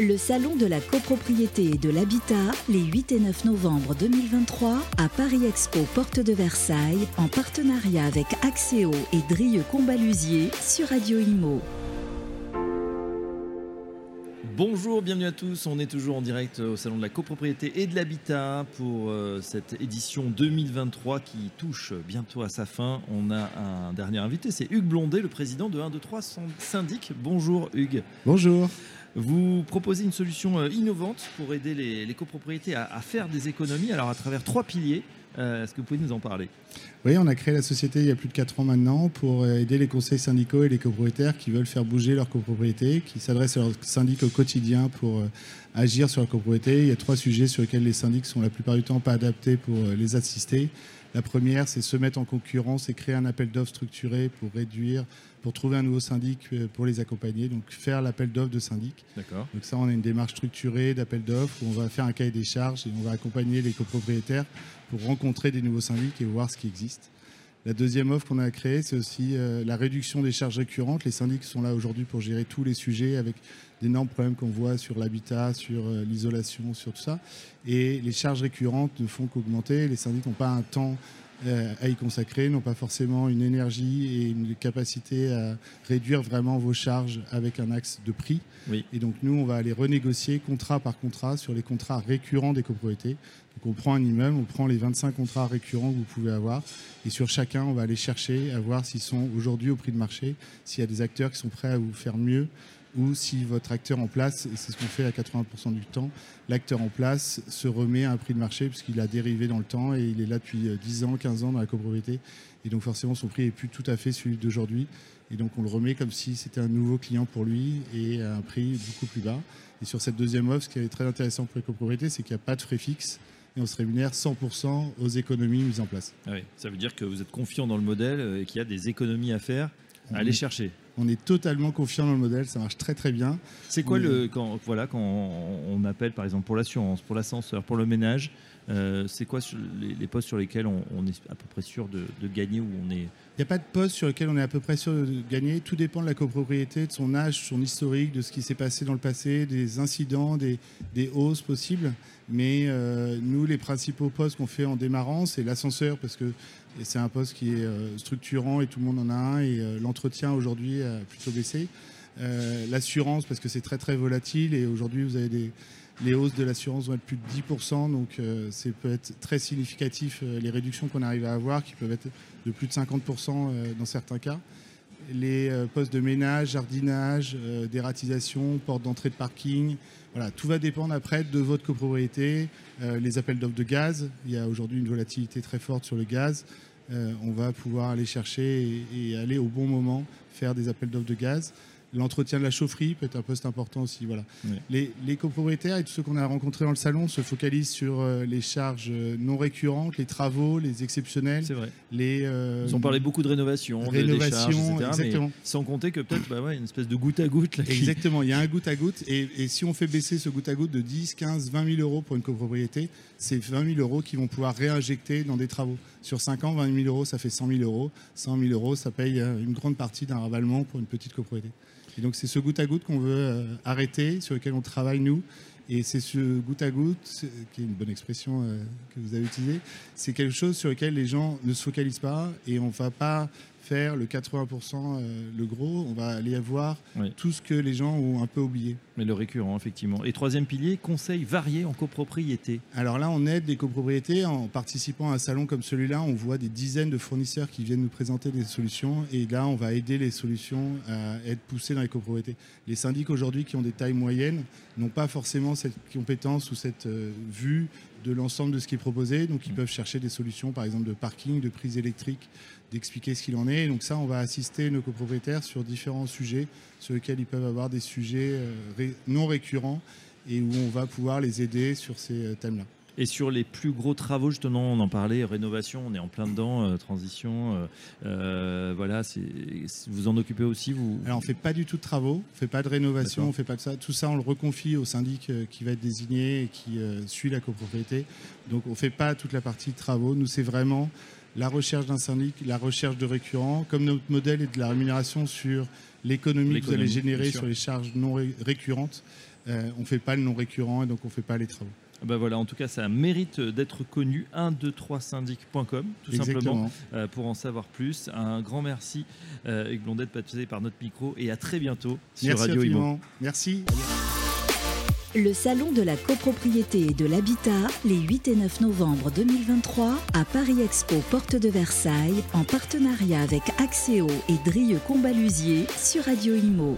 Le salon de la copropriété et de l'habitat, les 8 et 9 novembre 2023, à Paris Expo Porte de Versailles, en partenariat avec Axéo et Drieux Combalusier sur Radio Imo. Bonjour, bienvenue à tous. On est toujours en direct au Salon de la copropriété et de l'habitat pour euh, cette édition 2023 qui touche bientôt à sa fin. On a un dernier invité, c'est Hugues Blondet, le président de 1, 2, 3 syndic. Bonjour Hugues. Bonjour. Vous proposez une solution euh, innovante pour aider les, copropriétés à, faire des économies, alors à travers trois piliers. Euh, est-ce que vous pouvez nous en parler? Oui, on a créé la société il y a plus de 4 ans maintenant pour aider les conseils syndicaux et les copropriétaires qui veulent faire bouger leur copropriété, qui s'adressent à leurs syndic au quotidien pour euh, agir sur la copropriété. Il y a trois sujets sur lesquels les syndics sont la plupart du temps pas adaptés pour euh, les assister. La première, c'est se mettre en concurrence et créer un appel d'offres structuré pour réduire, pour trouver un nouveau syndic pour les accompagner. Donc faire l'appel d'offres de syndic. D'accord. Donc ça, on a une démarche structurée d'appel d'offres où on va faire un cahier des charges et on va accompagner les copropriétaires pour rencontrer des nouveaux syndics et voir ce qui existe. La deuxième offre qu'on a créée, c'est aussi euh, la réduction des charges récurrentes. Les syndics sont là aujourd'hui pour gérer tous les sujets avec d'énormes problèmes qu'on voit sur l'habitat, sur euh, l'isolation, sur tout ça. Et les charges récurrentes ne font qu'augmenter. Les syndics n'ont pas un temps à y consacrer, n'ont pas forcément une énergie et une capacité à réduire vraiment vos charges avec un axe de prix. Et donc nous, on va aller renégocier contrat par contrat sur les contrats récurrents des copropriétés. Donc on prend un immeuble, on prend les 25 contrats récurrents que vous pouvez avoir et sur chacun, on va aller chercher à voir s'ils sont aujourd'hui au prix de marché, s'il y a des acteurs qui sont prêts à vous faire mieux ou si votre acteur en place, et c'est ce qu'on fait à 80% du temps, l'acteur en place se remet à un prix de marché puisqu'il a dérivé dans le temps et il est là depuis 10 euh, ans, 15 ans dans la copropriété. Et donc forcément, son prix n'est plus tout à fait celui d'aujourd'hui. Et donc on le remet comme si c'était un nouveau client pour lui et à un prix beaucoup plus bas. Et sur cette deuxième offre, ce qui est très intéressant pour les copropriétés, c'est qu'il n'y a pas de frais fixes et on se rémunère 100% aux économies mises en place. Ah oui, ça veut dire que vous êtes confiant dans le modèle et qu'il y a des économies à faire, à aller chercher. On est totalement confiant dans le modèle, ça marche très très bien. C'est quoi le quand voilà quand on appelle par exemple pour l'assurance, pour l'ascenseur, pour le ménage, euh, c'est quoi les, postes sur lesquels on, est à peu près sûr de, gagner ou on est il n'y a pas de poste sur lequel on est à peu près sûr de gagner. Tout dépend de la copropriété, de son âge, son historique, de ce qui s'est passé dans le passé, des incidents, des, hausses possibles. Mais euh, nous, les principaux postes qu'on fait en démarrant, c'est l'ascenseur, parce que c'est un poste qui est euh, structurant et tout le monde en a un. Et l'entretien aujourd'hui a plutôt baissé. L'assurance, parce que c'est très très volatile. Et aujourd'hui, vous avez des, les hausses de l'assurance vont être plus de 10%, donc euh, c'est peut être très significatif euh, les réductions qu'on arrive à avoir, qui peuvent être de plus de 50% euh, dans certains cas. Les postes de ménage, jardinage, dératisation, porte d'entrée de parking, voilà, tout va dépendre après de votre copropriété. les appels d'offres de gaz, il y a aujourd'hui une volatilité très forte sur le gaz. on va pouvoir aller chercher et aller au bon moment faire des appels d'offres de gaz. L'entretien de la chaufferie peut être un poste important aussi. Voilà. Les, copropriétaires et tous ceux qu'on a rencontrés dans le salon se focalisent sur euh, les charges euh, non récurrentes, les travaux, les exceptionnels. C'est vrai. Les, euh, Ils ont parlé beaucoup de rénovation, rénovation de exactement. sans compter que peut-être bah une espèce de goutte à goutte. exactement, il y a un goutte à goutte. Et, si on fait baisser ce goutte à goutte de 10, 15, 20 000 euros pour une copropriété, c'est 20 000 euros qui vont pouvoir réinjecter dans des travaux. Sur 5 ans, 20 000 euros, ça fait 100 000 euros. 100 000 euros, ça paye une grande partie d'un ravalement pour une petite copropriété. Et donc c'est ce goutte à goutte qu'on veut euh, arrêter, sur lequel on travaille nous. Et c'est ce goutte à goutte, qui est une bonne expression euh, que vous avez utilisée, c'est quelque chose sur lequel les gens ne se focalisent pas et on ne va pas faire le 80% euh, le gros, on va aller avoir tout ce que les gens ont un peu oublié. Mais le récurrent, effectivement. Et troisième pilier, conseils variés en copropriété. Alors là, on aide les copropriétés en participant à un salon comme celui-là. On voit des dizaines de fournisseurs qui viennent nous présenter des solutions. Et là, on va aider les solutions à être poussées dans les copropriétés. Les syndics aujourd'hui qui ont des tailles moyennes n'ont pas forcément cette compétence ou cette euh, vue de l'ensemble de ce qui est proposé. Donc, ils mm. peuvent chercher des solutions, par exemple, de parking, de prise électrique, d'expliquer ce qu'il en est. Donc, ça, on va assister nos copropriétaires sur différents sujets sur lesquels ils peuvent avoir des sujets euh, non récurrents et où on va pouvoir les aider sur ces euh, thèmes-là. Et sur les plus gros travaux, justement, on en parlait, rénovation, on est en plein dedans, euh, transition. Euh, euh, voilà, vous en occupez aussi vous Alors on fait pas du tout de travaux, on fait pas de rénovation, on fait pas de ça. Tout ça, on le reconfie au syndic qui va être désigné et qui suit la copropriété. Donc on fait pas toute la partie de travaux. Nous, c'est vraiment la recherche d'un syndic, la recherche de récurrents. Comme notre modèle est de la rémunération sur l'économie que vous allez générer sur les charges non ré- récurrentes, euh, on ne fait pas le non récurrent et donc on ne fait pas les travaux. Bah voilà, en tout cas, ça mérite d'être connu. 123syndic.com, tout simplement, Exactement. euh, pour en savoir plus. Un grand merci, euh, Hugues Blondet, de passer par notre micro. Et à très bientôt sur Merci Radio Imo. Merci. Le Salon de la copropriété et de l'habitat, les 8 et 9 novembre 2023, à Paris Expo Porte de Versailles, en partenariat avec Axéo et Drieux Combalusier sur Radio Imo.